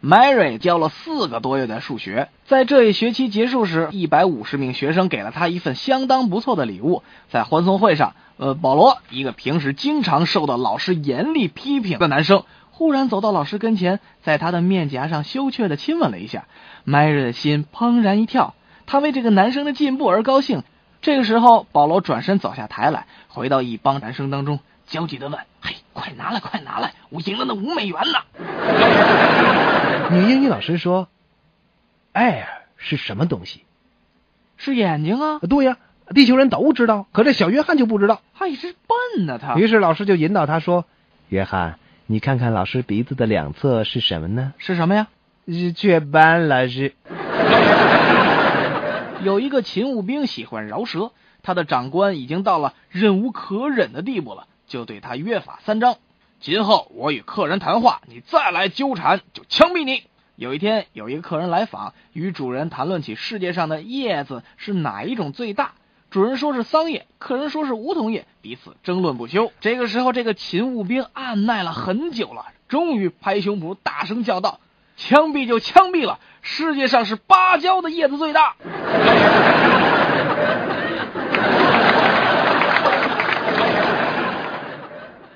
Mary 教了四个多月的数学，在这一学期结束时，一百五十名学生给了他一份相当不错的礼物。在欢送会上，呃，保罗，一个平时经常受到老师严厉批评的男生，忽然走到老师跟前，在他的面颊上羞怯的亲吻了一下。Mary 的心怦然一跳，他为这个男生的进步而高兴。这个时候，保罗转身走下台来，回到一帮男生当中，焦急的问：“嘿，快拿来，快拿来，我赢了那五美元呢！”女英语老师说：“air 是什么东西？是眼睛啊！对呀，地球人都知道，可这小约翰就不知道。他也是笨呢，他。于是老师就引导他说：‘约翰，你看看老师鼻子的两侧是什么呢？是什么呀？是雀斑，老师。’有一个勤务兵喜欢饶舌，他的长官已经到了忍无可忍的地步了，就对他约法三章。”今后我与客人谈话，你再来纠缠就枪毙你。有一天，有一个客人来访，与主人谈论起世界上的叶子是哪一种最大。主人说是桑叶，客人说是梧桐叶，彼此争论不休。这个时候，这个勤务兵按耐了很久了，终于拍胸脯大声叫道：“枪毙就枪毙了！世界上是芭蕉的叶子最大。”